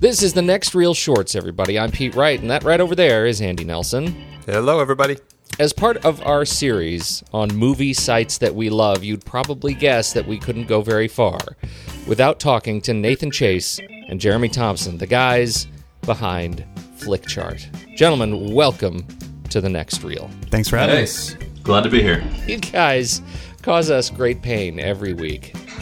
This is the Next Reel Shorts, everybody. I'm Pete Wright, and that right over there is Andy Nelson. Hello, everybody. As part of our series on movie sites that we love, you'd probably guess that we couldn't go very far without talking to Nathan Chase and Jeremy Thompson, the guys behind Flickchart. Gentlemen, welcome to the next reel. Thanks for having us. Glad to be here. You guys cause us great pain every week.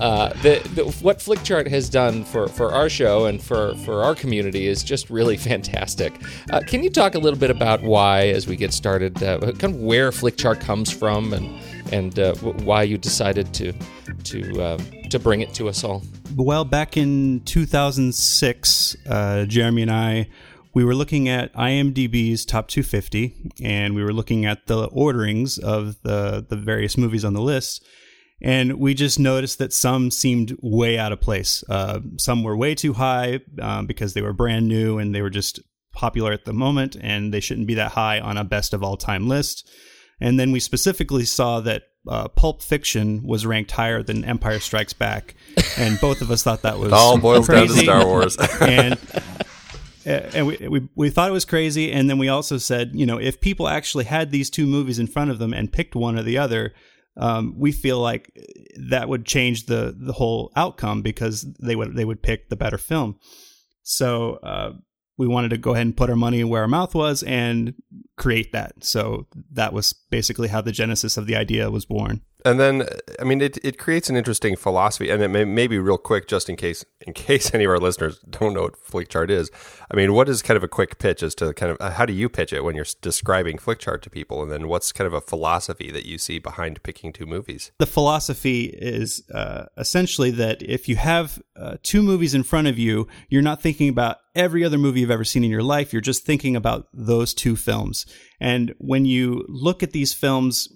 uh, the, the, what Flickchart has done for, for our show and for, for our community is just really fantastic. Uh, can you talk a little bit about why, as we get started, uh, kind of where Flickchart comes from and and uh, w- why you decided to to uh, to bring it to us all? Well, back in 2006, uh, Jeremy and I we were looking at IMDb's top 250, and we were looking at the orderings of the the various movies on the list. And we just noticed that some seemed way out of place. Uh, some were way too high um, because they were brand new and they were just popular at the moment, and they shouldn't be that high on a best of all time list. And then we specifically saw that uh, Pulp Fiction was ranked higher than Empire Strikes Back, and both of us thought that was all boils down to crazy. Star Wars. and and we, we we thought it was crazy, and then we also said, you know, if people actually had these two movies in front of them and picked one or the other, um, we feel like that would change the the whole outcome because they would they would pick the better film. So uh, we wanted to go ahead and put our money where our mouth was and create that. So that was basically how the genesis of the idea was born and then I mean it, it creates an interesting philosophy, and it may, maybe real quick, just in case in case any of our listeners don't know what Flickchart is. I mean, what is kind of a quick pitch as to kind of uh, how do you pitch it when you're describing Flickchart to people, and then what's kind of a philosophy that you see behind picking two movies? The philosophy is uh, essentially that if you have uh, two movies in front of you, you're not thinking about every other movie you've ever seen in your life. You're just thinking about those two films, and when you look at these films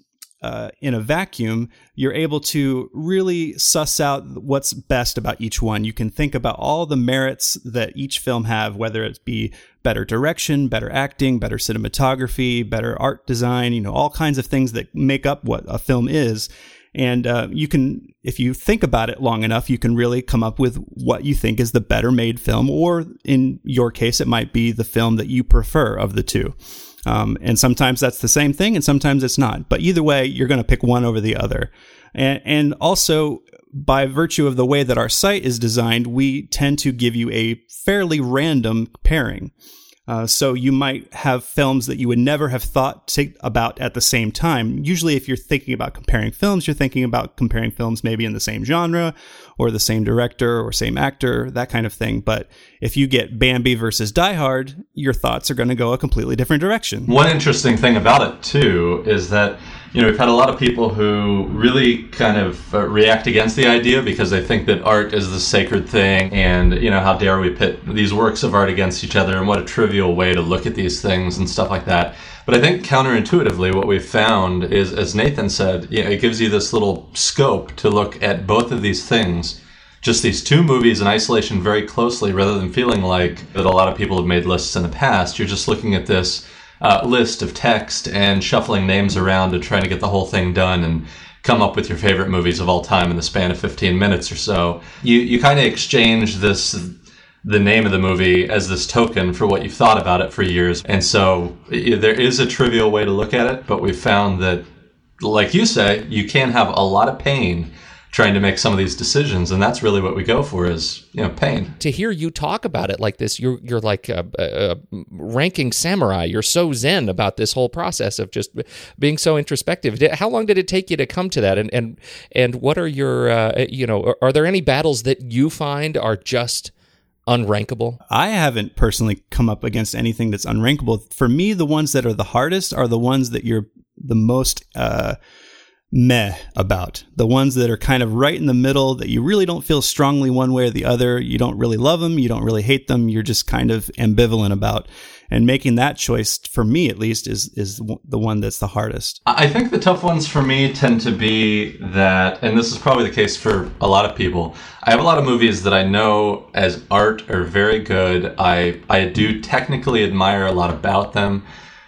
uh, in a vacuum, you're able to really suss out what's best about each one. You can think about all the merits that each film have, whether it be better direction, better acting, better cinematography, better art design, you know, all kinds of things that make up what a film is. And uh, you can, if you think about it long enough, you can really come up with what you think is the better made film, or in your case, it might be the film that you prefer of the two. Um, and sometimes that's the same thing and sometimes it's not. But either way, you're going to pick one over the other. And, and also, by virtue of the way that our site is designed, we tend to give you a fairly random pairing. Uh, so you might have films that you would never have thought to, about at the same time. Usually, if you're thinking about comparing films, you're thinking about comparing films maybe in the same genre or the same director or same actor, that kind of thing. But if you get Bambi versus Die Hard, your thoughts are going to go a completely different direction. One interesting thing about it too is that you know, we've had a lot of people who really kind of uh, react against the idea because they think that art is the sacred thing, and you know, how dare we pit these works of art against each other, and what a trivial way to look at these things and stuff like that. But I think counterintuitively, what we've found is, as Nathan said, you know, it gives you this little scope to look at both of these things just these two movies in isolation very closely rather than feeling like that a lot of people have made lists in the past. You're just looking at this uh, list of text and shuffling names around and trying to get the whole thing done and come up with your favorite movies of all time in the span of 15 minutes or so. You you kind of exchange this the name of the movie as this token for what you've thought about it for years. And so there is a trivial way to look at it, but we've found that like you say, you can have a lot of pain trying to make some of these decisions and that's really what we go for is you know pain. To hear you talk about it like this you're you're like a, a, a, ranking samurai. You're so zen about this whole process of just being so introspective. How long did it take you to come to that? And and and what are your uh, you know are, are there any battles that you find are just unrankable? I haven't personally come up against anything that's unrankable. For me, the ones that are the hardest are the ones that you're the most uh, meh about. The ones that are kind of right in the middle that you really don't feel strongly one way or the other. You don't really love them. You don't really hate them. You're just kind of ambivalent about. And making that choice, for me at least, is is the one that's the hardest. I think the tough ones for me tend to be that, and this is probably the case for a lot of people. I have a lot of movies that I know as art are very good. I I do technically admire a lot about them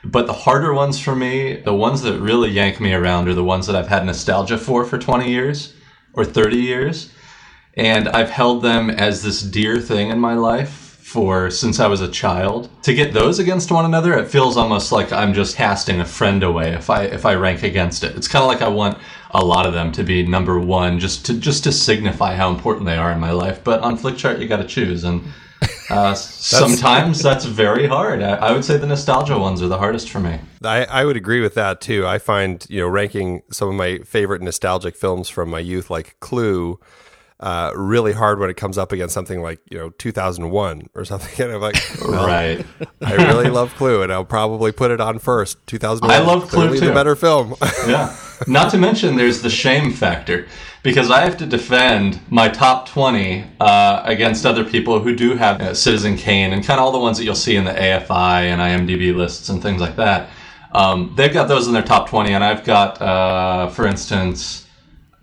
but the harder ones for me, the ones that really yank me around, are the ones that I've had nostalgia for for 20 years or 30 years. And I've held them as this dear thing in my life for since I was a child. To get those against one another, it feels almost like I'm just casting a friend away if I if I rank against it. It's kind of like I want a lot of them to be number one just to just to signify how important they are in my life. But on Flickchart, you got to choose and uh, sometimes that's very hard. I, I, would say the nostalgia ones are the hardest for me. I, I would agree with that too. I find you know ranking some of my favorite nostalgic films from my youth, like Clue, uh, really hard when it comes up against something like you know 2001 or something. And I'm like, well, right. I really love Clue, and I'll probably put it on first. 2001. I love Clue too. The better film. yeah. Not to mention, there's the shame factor because I have to defend my top 20 uh, against other people who do have uh, Citizen Kane and kind of all the ones that you'll see in the AFI and IMDb lists and things like that. Um, they've got those in their top 20, and I've got, uh, for instance,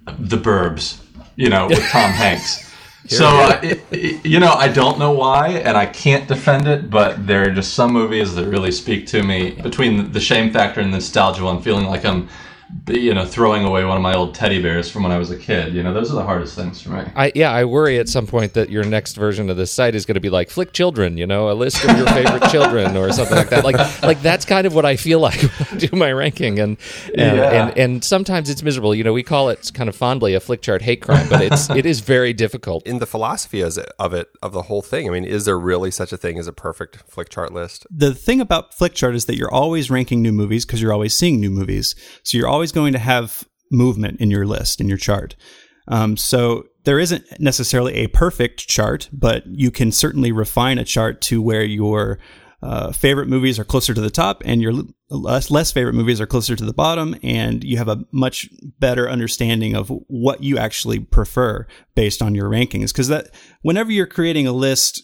The Burbs, you know, with Tom Hanks. so, uh, it, it, you know, I don't know why, and I can't defend it, but there are just some movies that really speak to me between the shame factor and the nostalgia one, feeling like I'm you know, throwing away one of my old teddy bears from when I was a kid. You know, those are the hardest things for me. I yeah, I worry at some point that your next version of this site is going to be like Flick Children, you know, a list of your favorite children or something like that. Like like that's kind of what I feel like when I do my ranking, and and, Yeah. and and sometimes it's miserable. You know, we call it kind of fondly a flick chart hate crime, but it's it is very difficult. In the philosophy is it- of it, of the whole thing, I mean, is there really such a thing as a perfect flick chart list? the thing about flick chart is that you're always ranking new movies because you're always seeing new movies. So you're always going to have movement in your list, in your chart. Um, so there isn't necessarily a perfect chart, but you can certainly refine a chart to where your uh, favorite movies are closer to the top and your less, less favorite movies are closer to the bottom. And you have a much better understanding of what you actually prefer based on your rankings. Because that whenever you're creating a list,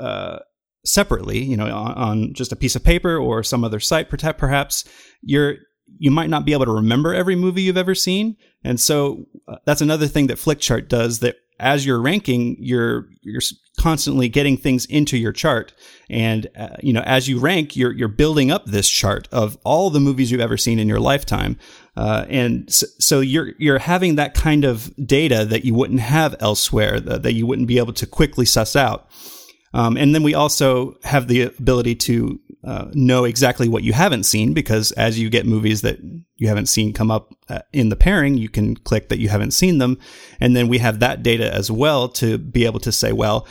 uh, separately, you know, on, on just a piece of paper or some other site, perhaps you're you might not be able to remember every movie you've ever seen, and so uh, that's another thing that Flickchart does. That as you're ranking, you're you're constantly getting things into your chart, and uh, you know, as you rank, you're you're building up this chart of all the movies you've ever seen in your lifetime, uh, and so, so you're you're having that kind of data that you wouldn't have elsewhere, that, that you wouldn't be able to quickly suss out. Um, and then we also have the ability to uh, know exactly what you haven't seen because as you get movies that you haven't seen come up uh, in the pairing, you can click that you haven't seen them. And then we have that data as well to be able to say, well,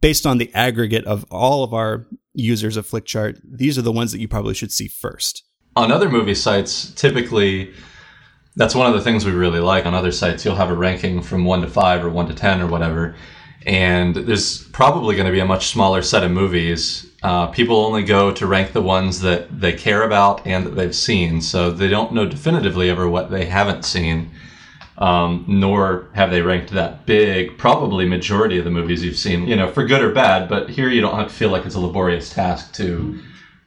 based on the aggregate of all of our users of Flickchart, these are the ones that you probably should see first. on other movie sites, typically, that's one of the things we really like. On other sites, you'll have a ranking from one to five or one to ten or whatever, and there's probably going to be a much smaller set of movies. Uh, people only go to rank the ones that they care about and that they've seen, so they don't know definitively ever what they haven't seen. Um, nor have they ranked that big, probably majority of the movies you've seen, you know, for good or bad. But here you don't have to feel like it's a laborious task to,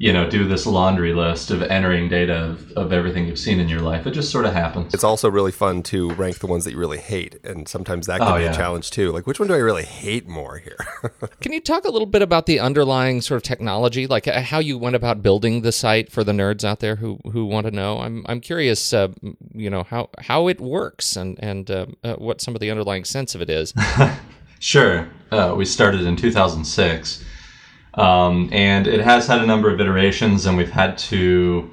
you know, do this laundry list of entering data of, of everything you've seen in your life. It just sort of happens. It's also really fun to rank the ones that you really hate, and sometimes that can Oh, be yeah. a challenge too. Like, which one do I really hate more here? Can you talk a little bit about the underlying sort of technology, like uh, how you went about building the site for the nerds out there who who want to know? I'm I'm curious, uh, you know, how how it works and and uh, uh, what some of the underlying sense of it is. Sure. Uh, we started in 2006. Um, and it has had a number of iterations, and we've had to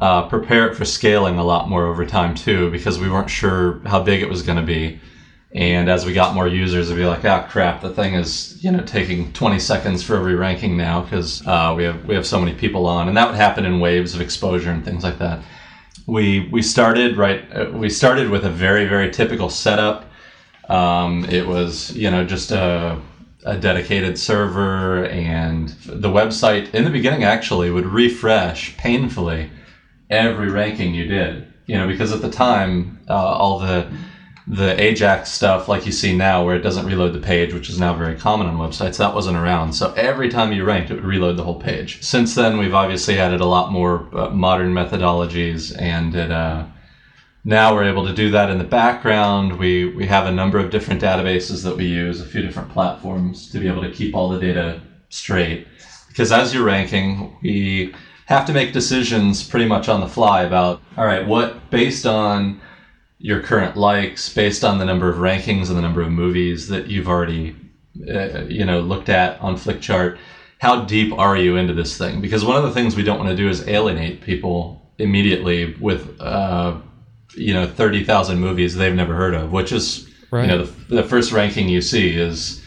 uh, prepare it for scaling a lot more over time, too, because we weren't sure how big it was going to be. And as we got more users, it'd be like, ah, crap, the thing is, you know, taking 20 seconds for every ranking now because uh, we have we have so many people on, and that would happen in waves of exposure and things like that. We we started right. Uh, we started with a very very typical setup. Um, it was, you know, just a, a dedicated server, and the website in the beginning actually would refresh painfully every ranking you did. You know, because at the time, uh, all the the Ajax stuff, like you see now, where it doesn't reload the page, which is now very common on websites, that wasn't around. So every time you ranked, it would reload the whole page. Since then, we've obviously added a lot more uh, modern methodologies, and it. Uh, now we're able to do that in the background. We we have a number of different databases that we use, a few different platforms to be able to keep all the data straight. Because as you're ranking, we have to make decisions pretty much on the fly about all right, what based on your current likes, based on the number of rankings and the number of movies that you've already uh, you know looked at on Flickchart, how deep are you into this thing? Because one of the things we don't want to do is alienate people immediately with uh, you know 30,000 movies they've never heard of, which is Right. you know the, the first ranking you see is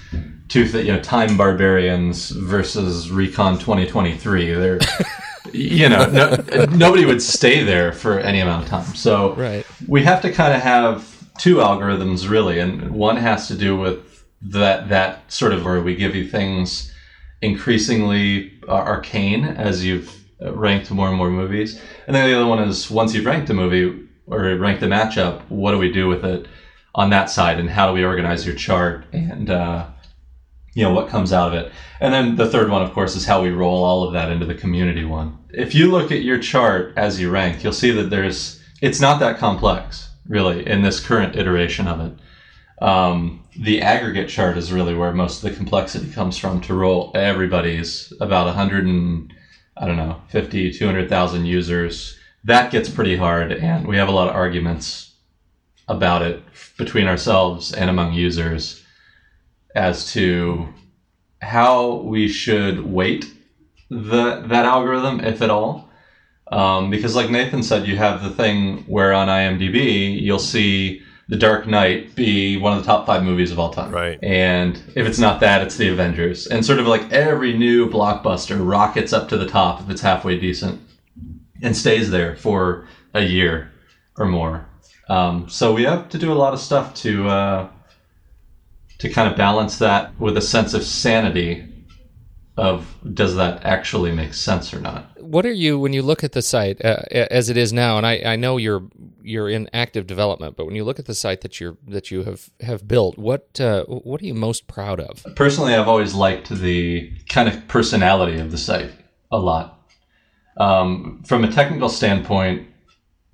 two th- you know Time Barbarians versus Recon 2023. They're you know no, nobody would stay there for any amount of time. So Right. we have to kind of have two algorithms really, and one has to do with that that sort of where we give you things increasingly uh, arcane as you've uh, ranked more and more movies, and then the other one is once you've ranked a movie or rank the matchup, what do we do with it on that side, and how do we organize your chart and uh, you know what comes out of it? And then the third one of course is how we roll all of that into the community one. If you look at your chart as you rank you'll see that there's it's not that complex really in this current iteration of it. Um, the aggregate chart is really where most of the complexity comes from to roll everybody's about 100 and i don't know 50 200000 users that gets pretty hard, and we have a lot of arguments about it between ourselves and among users as to how we should weight the that algorithm, if at all. Um, because, like Nathan said, you have the thing where on IMDb you'll see The Dark Knight be one of the top five movies of all time. Right. And if it's not that, it's The Avengers. And sort of like every new blockbuster rockets up to the top if it's halfway decent and stays there for a year or more. Um, so we have to do a lot of stuff to uh, to kind of balance that with a sense of sanity of does that actually make sense or not. What are you when you look at the site uh, as it is now? And I, I know you're you're in active development, but when you look at the site that you're that you have have built, what uh, what are you most proud of? Personally, I've always liked the kind of personality of the site a lot. Um, from a technical standpoint,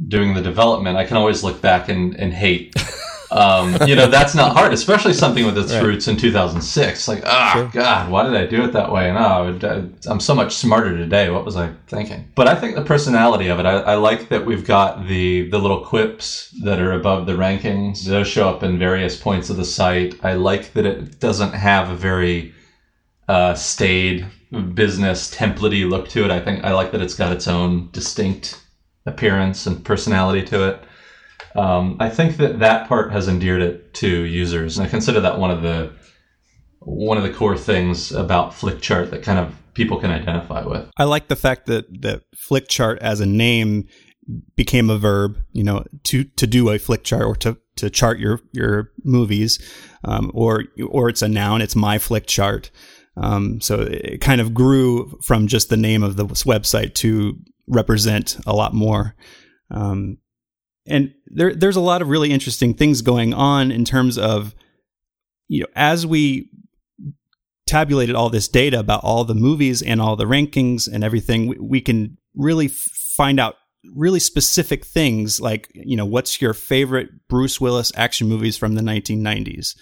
doing the development, I can always look back and, and hate. Um, you know, that's not hard, especially something with its Right. roots in 2006. Like, ah, Sure. God, why did I do it that way? And oh, I'm so much smarter today. What was I thinking? But I think the personality of it, I, I like that we've got the the little quips that are above the rankings. Those show up in various points of the site. I like that it doesn't have a very uh, staid business templatey look to it. I think I like that it's got its own distinct appearance and personality to it. Um, I think that that part has endeared it to users, and I consider that one of the one of the core things about Flickchart that kind of people can identify with. I like the fact that that Flickchart as a name became a verb. You know, to to do a Flickchart or to to chart your your movies, um, or or it's a noun. It's my flick chart. Um, so it kind of grew from just the name of the website to represent a lot more. Um, and there there's a lot of really interesting things going on in terms of you know as we tabulated all this data about all the movies and all the rankings and everything, we, we can really f- find out really specific things like, you know, what's your favorite Bruce Willis action movies from the 1990s?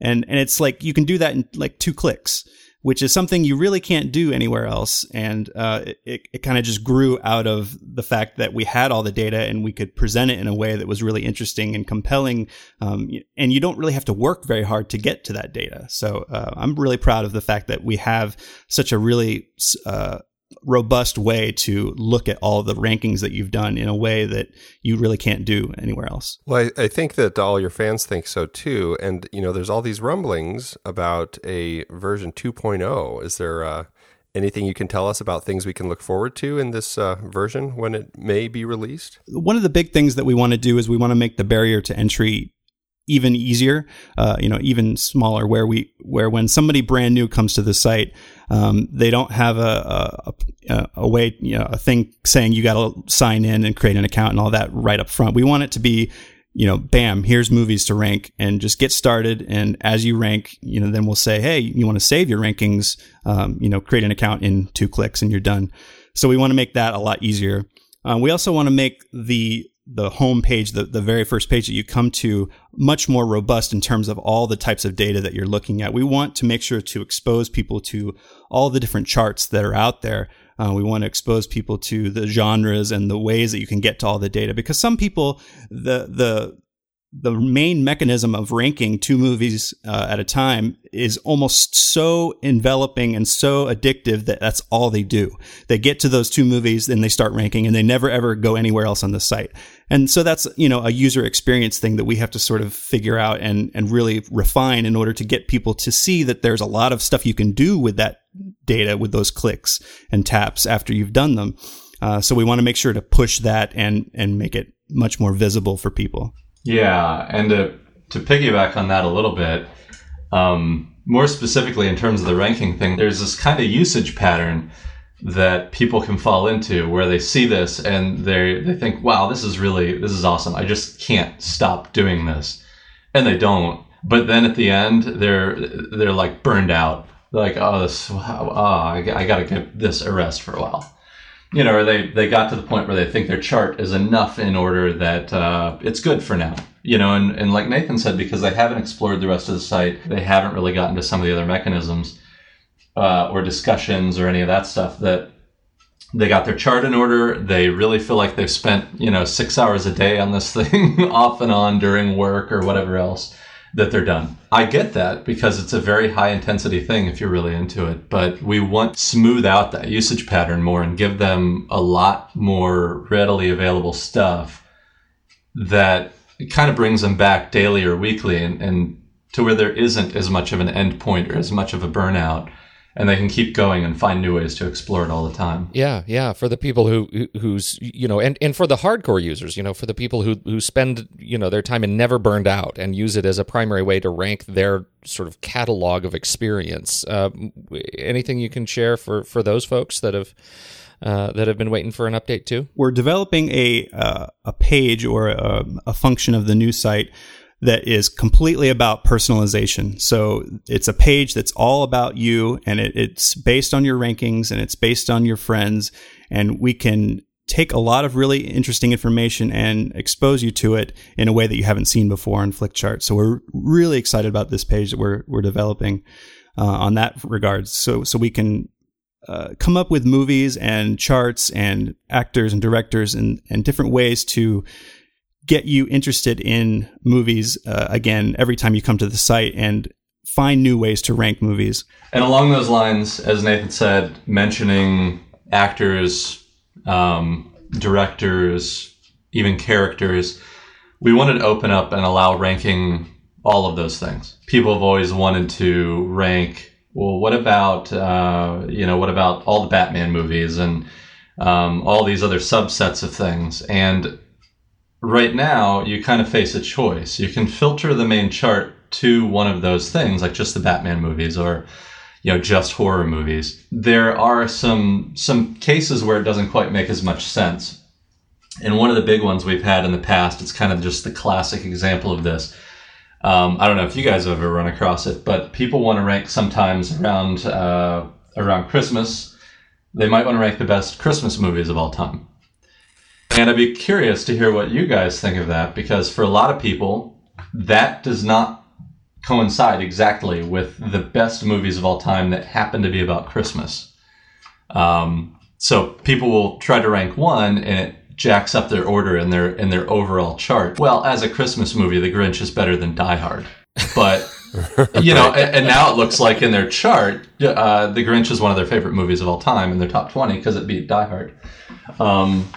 And, and it's like you can do that in like two clicks, which is something you really can't do anywhere else. And uh, it, it, kind of just grew out of the fact that we had all the data and we could present it in a way that was really interesting and compelling. Um, and you don't really have to work very hard to get to that data. So uh, I'm really proud of the fact that we have such a really uh, robust way to look at all the rankings that you've done in a way that you really can't do anywhere else. Well, I, I think that all your fans think so too. And, you know, there's all these rumblings about a version 2.0. Is there uh, anything you can tell us about things we can look forward to in this uh, version when it may be released? One of the big things that we want to do is we want to make the barrier to entry even easier, uh, you know, even smaller. Where we, where when somebody brand new comes to the site, um, they don't have a, a, a way, you know, a thing saying you got to sign in and create an account and all that right up front. We want it to be, you know, bam, here's movies to rank and just get started. And as you rank, you know, then we'll say, hey, you want to save your rankings, um, you know, create an account in two clicks and you're done. So we want to make that a lot easier. Uh, we also want to make the the home page, the, the very first page that you come to, much more robust in terms of all the types of data that you're looking at. We want to make sure to expose people to all the different charts that are out there. Uh, we want to expose people to the genres and the ways that you can get to all the data because some people, the, the, the main mechanism of ranking two movies uh, at a time is almost so enveloping and so addictive that that's all they do. They get to those two movies, and they start ranking, and they never ever go anywhere else on the site. And so that's you know a user experience thing that we have to sort of figure out and and really refine in order to get people to see that there's a lot of stuff you can do with that data with those clicks and taps after you've done them. Uh, so we want to make sure to push that and and make it much more visible for people. Yeah, and to, to piggyback on that a little bit, um, more specifically in terms of the ranking thing, there's this kind of usage pattern that people can fall into where they see this and they they think, "Wow, this is really this is awesome. I just can't stop doing this," and they don't. But then at the end, they're they're like burned out. They're like, "Oh, this, oh, I, I got to get this arrest for a while." You know, or they, they got to the point where they think their chart is enough in order that uh, it's good for now. You know, and, and like Nathan said, because they haven't explored the rest of the site, they haven't really gotten to some of the other mechanisms uh, or discussions or any of that stuff that they got their chart in order. They really feel like they've spent, you know, six hours a day on this thing off and on during work or whatever else that they're done. I get that because it's a very high intensity thing if you're really into it, but we want to smooth out that usage pattern more and give them a lot more readily available stuff that kind of brings them back daily or weekly and, and to where there isn't as much of an end point or as much of a burnout and they can keep going and find new ways to explore it all the time. Yeah, yeah. For the people who who's you know, and and for the hardcore users, you know, for the people who who spend you know their time and never burned out and use it as a primary way to rank their sort of catalog of experience. Uh, anything you can share for for those folks that have. Uh, that have been waiting for an update too. We're developing a uh, a page or a, a function of the new site that is completely about personalization. So it's a page that's all about you and it, it's based on your rankings and it's based on your friends. And we can take a lot of really interesting information and expose you to it in a way that you haven't seen before on Flickchart. So we're really excited about this page that we're, we're developing uh, on that regard. So, so we can uh, come up with movies and charts and actors and directors and, and different ways to get you interested in movies uh, again every time you come to the site and find new ways to rank movies. And along those lines, as Nathan said, mentioning actors, um, directors, even characters, we wanted to open up and allow ranking all of those things. People have always wanted to rank. Well, what about uh, you know what about all the Batman movies and um, all these other subsets of things? And right now you kind of face a choice. You can filter the main chart to one of those things, like just the Batman movies or you know just horror movies. There are some some cases where it doesn't quite make as much sense. And one of the big ones we've had in the past, it's kind of just the classic example of this. Um, I don't know if you guys have ever run across it, but people want to rank sometimes around uh, around Christmas. They might want to rank the best Christmas movies of all time. And I'd be curious to hear what you guys think of that because for a lot of people, that does not coincide exactly with the best movies of all time that happen to be about Christmas. Um, so people will try to rank one and it jacks up their order in their in their overall chart. Well, as a Christmas movie, The Grinch is better than Die Hard, but you know, and, and, now it looks like in their chart, uh, The Grinch is one of their favorite movies of all time in their top twenty because it beat Die Hard. Um,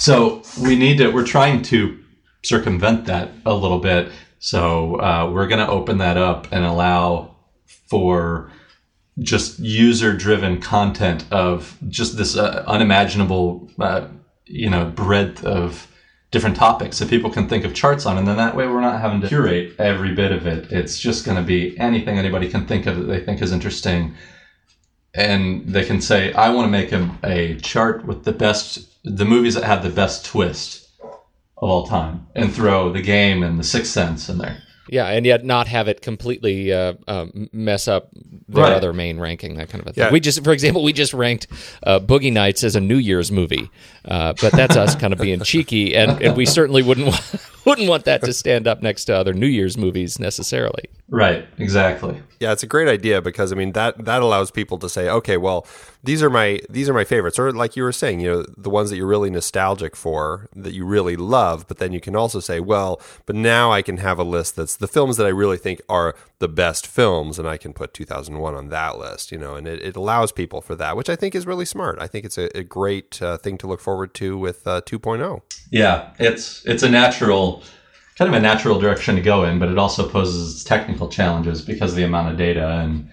so we need to, we're trying to circumvent that a little bit. So uh, we're going to open that up and allow for just user driven content of just this uh, unimaginable, uh, you know, breadth of different topics that people can think of charts on. And then that way we're not having to curate every bit of it. It's just going to be anything anybody can think of that they think is interesting. And they can say, I want to make a, a chart with the best the movies that have the best twist of all time and throw the game and the sixth sense in there yeah and yet not have it completely uh, uh, mess up their right. other main ranking that kind of a thing yeah. we just for example we just ranked uh, boogie nights as a new year's movie uh, but that's us kind of being cheeky and, and we certainly wouldn't want, wouldn't want that to stand up next to other new year's movies necessarily right exactly yeah, it's a great idea because I mean that that allows people to say, okay, well, these are my these are my favorites, or like you were saying, you know, the ones that you're really nostalgic for, that you really love. But then you can also say, well, but now I can have a list that's the films that I really think are the best films, and I can put 2001 on that list, you know, and it, it allows people for that, which I think is really smart. I think it's a, a great uh, thing to look forward to with uh, 2.0. Yeah, it's it's a natural kind of a natural direction to go in, but it also poses technical challenges because of the amount of data and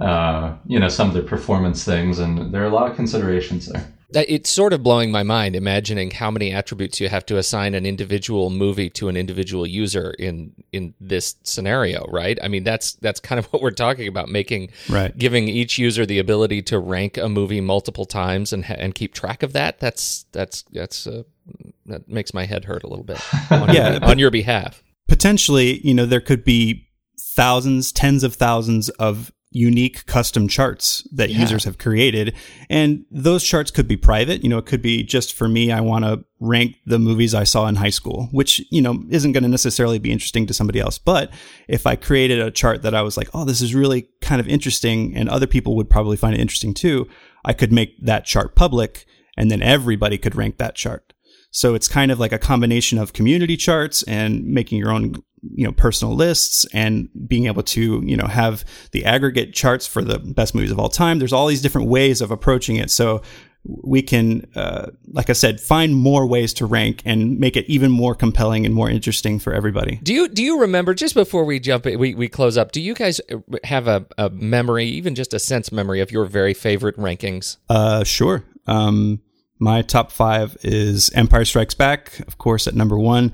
uh, you know some of the performance things, and there are a lot of considerations there. It's sort of blowing my mind imagining how many attributes you have to assign an individual movie to an individual user in in this scenario, right? I mean, that's that's kind of what we're talking about, making right. giving each user the ability to rank a movie multiple times and and keep track of that. That's that's that's uh, that makes my head hurt a little bit. On yeah, your, on your behalf. Potentially, you know, there could be thousands, tens of thousands of unique custom charts that yeah. users have created. And those charts could be private. You know, it could be just for me, I want to rank the movies I saw in high school, which, you know, isn't going to necessarily be interesting to somebody else. But if I created a chart that I was like, oh, this is really kind of interesting and other people would probably find it interesting too, I could make that chart public and then everybody could rank that chart. So it's kind of like a combination of community charts and making your own, you know, personal lists and being able to, you know, have the aggregate charts for the best movies of all time. There's all these different ways of approaching it. So we can, uh, like I said, find more ways to rank and make it even more compelling and more interesting for everybody. Do you do you remember just before we jump we, we close up? Do you guys have a, a memory, even just a sense memory of your very favorite rankings? Uh, sure. Um, my top five is Empire Strikes Back, of course, at number one,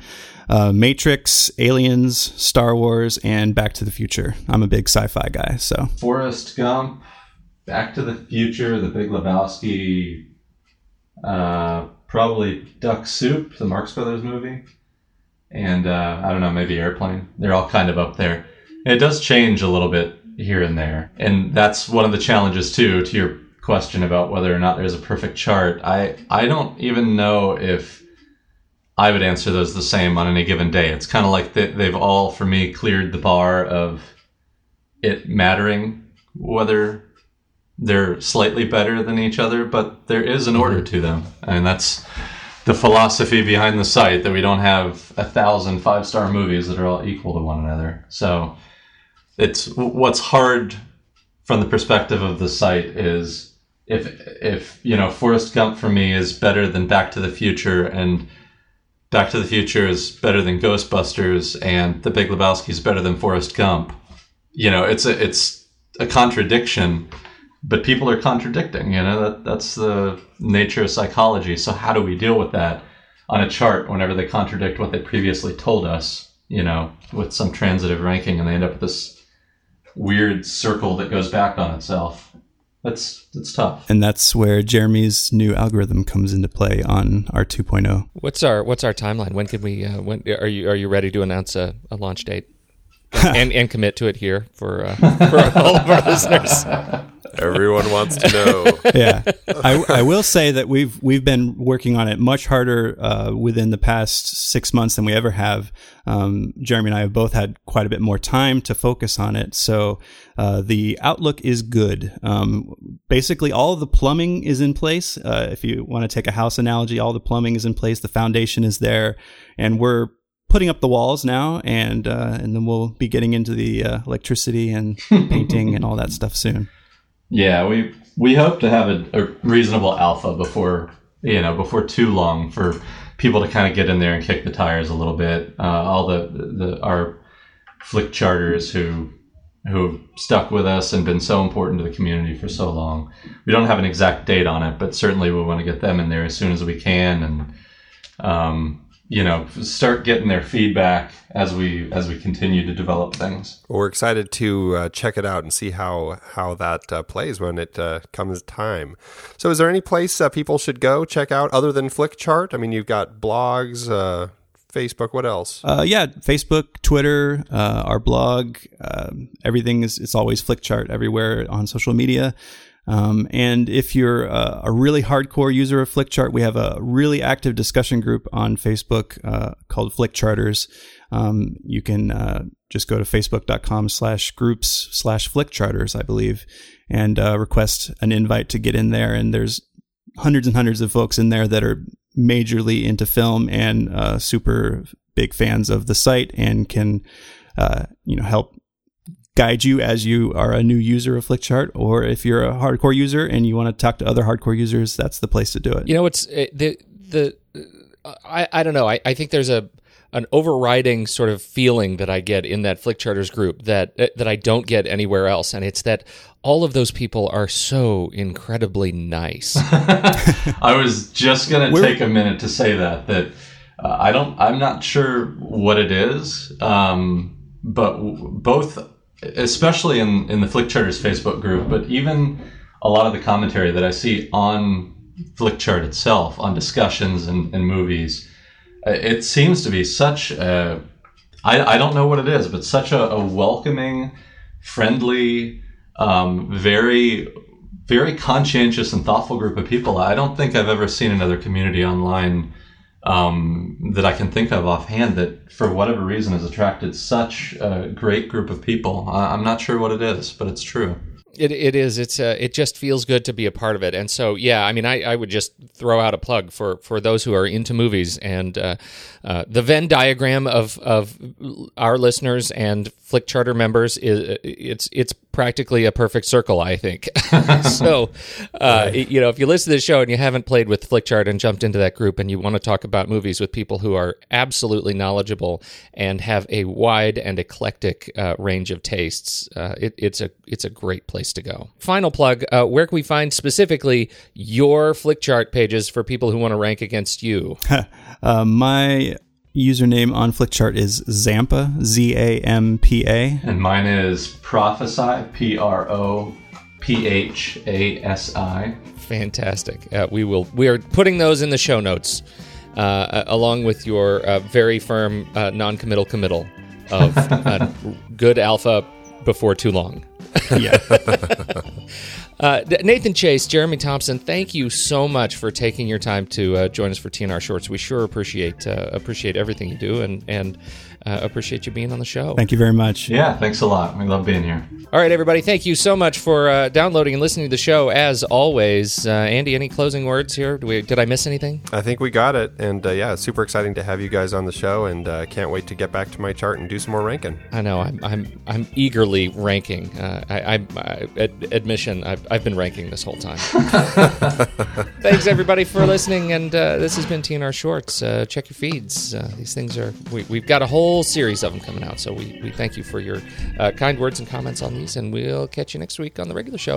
uh, Matrix, Aliens, Star Wars, and Back to the Future. I'm a big sci-fi guy, so Forrest Gump, Back to the Future, The Big Lebowski, uh, probably Duck Soup, the Marx Brothers movie, and uh, I don't know, maybe Airplane. They're all kind of up there. It does change a little bit here and there, and that's one of the challenges too. To your question about whether or not there's a perfect chart, I I don't even know if I would answer those the same on any given day. It's kind of like they, they've all, for me, cleared the bar of it mattering whether they're slightly better than each other, but there is an order mm-hmm. to them. And that's the philosophy behind the site that we don't have a thousand five star movies that are all equal to one another. So it's what's hard from the perspective of the site is if if you know Forrest Gump for me is better than Back to the Future and Back to the Future is better than Ghostbusters and The Big Lebowski is better than Forrest Gump. You know, it's a it's a contradiction, but people are contradicting. You know, that that's the nature of psychology. So how do we deal with that on a chart whenever they contradict what they previously told us? You know, with some transitive ranking, and they end up with this weird circle that goes back on itself. That's that's tough. and that's where Jeremy's new algorithm comes into play on our oh. 2.0. What's our what's our timeline? When can we? Uh, when are you are you ready to announce a, a launch date and and commit to it here for uh, for all of our listeners? Everyone wants to know. yeah, I, I will say that we've we've been working on it much harder uh, within the past six months than we ever have. Um, Jeremy and I have both had quite a bit more time to focus on it, so uh, the outlook is good. Um, basically, all of the plumbing is in place. Uh, if you want to take a house analogy, all the plumbing is in place. The foundation is there, and we're putting up the walls now, and uh, and then we'll be getting into the uh, electricity and painting and all that stuff soon. Yeah, we we hope to have a, a reasonable alpha before you know before too long for people to kind of get in there and kick the tires a little bit. Uh, all the, the our flick charters who who have stuck with us and been so important to the community for so long. We don't have an exact date on it, but certainly we want to get them in there as soon as we can and um, you know start getting their feedback as we as we continue to develop things. Well, we're excited to uh, check it out and see how how that uh, plays when it uh, comes time. So, is there any place uh, people should go check out other than Flickchart? I mean, you've got blogs, uh, Facebook. What else? Uh, yeah, Facebook, Twitter, uh, our blog, um, everything is it's always Flickchart everywhere on social media. Um, and if you're a, a really hardcore user of Flickchart, we have a really active discussion group on Facebook uh, called Flickcharters. Um, you can uh, just go to facebook.com slash groups slash Flickcharters, I believe, and uh, request an invite to get in there. And there's hundreds and hundreds of folks in there that are majorly into film and uh, super big fans of the site and can uh, you know help guide you as you are a new user of Flickchart, or if you're a hardcore user and you want to talk to other hardcore users, that's the place to do it. You know, it's uh, the the I I don't know. I, I think there's a an overriding sort of feeling that I get in that Flickcharters group that uh, that I don't get anywhere else, and it's that all of those people are so incredibly nice. I was just gonna We're- take a minute to say that that uh, I don't. I'm not sure what it is, um, but w- both, especially in in the Flick Charters Facebook group, but even a lot of the commentary that I see on Flickchart itself on discussions and, and movies, uh, it seems to be such a. I, I don't know what it is, but such a, a welcoming, friendly, um, very very conscientious and thoughtful group of people. I don't think I've ever seen another community online um, that I can think of offhand that, for whatever reason, has attracted such a great group of people. I, I'm not sure what it is, but it's true. It, it is. It's uh, it just feels good to be a part of it. And so, yeah, I mean, I, I would just throw out a plug for, for those who are into movies and uh, uh, the Venn diagram of, of our listeners and Flick Charter members is it's it's practically a perfect circle, I think. so, uh, you know, if you listen to the show and you haven't played with Flickchart and jumped into that group and you want to talk about movies with people who are absolutely knowledgeable and have a wide and eclectic uh, range of tastes, uh, it, it's a it's a great place to go. Final plug: uh, Where can we find specifically your Flickchart pages for people who want to rank against you? Uh, my username on Flickchart is Zampa, Z A M P A. And mine is Prophesy, P R O P H A S I. Fantastic. Uh, we will. We are putting those in the show notes, uh, along with your uh, very firm uh, non-committal committal of uh, good alpha before too long. Yeah. Uh, Nathan Chase, Jeremy Thompson, thank you so much for taking your time to uh, join us for TNR Shorts. We sure appreciate uh, appreciate everything you do and and uh, appreciate you being on the show. Thank you very much. Yeah, thanks a lot. We love being here. All right, everybody, thank you so much for uh, downloading and listening to the show. As always, uh, Andy, any closing words here? We, did I miss anything? I think we got it. And uh, yeah, super exciting to have you guys on the show, and uh, can't wait to get back to my chart and do some more ranking. I know I'm I'm, I'm eagerly ranking. Uh, I, I, I ad- admission I've, I've been ranking this whole time. Thanks everybody for listening, and uh, this has been TNR Shorts. Uh, check your feeds. Uh, these things are we, we've got a whole series of them coming out, so we, we thank you for your uh, kind words and comments on these, and we'll catch you next week on the regular show.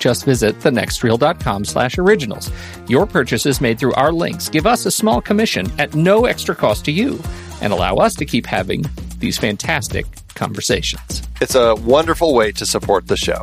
Just visit thenextreel.com slash originals. Your purchases made through our links give us a small commission at no extra cost to you and allow us to keep having these fantastic conversations. It's a wonderful way to support the show.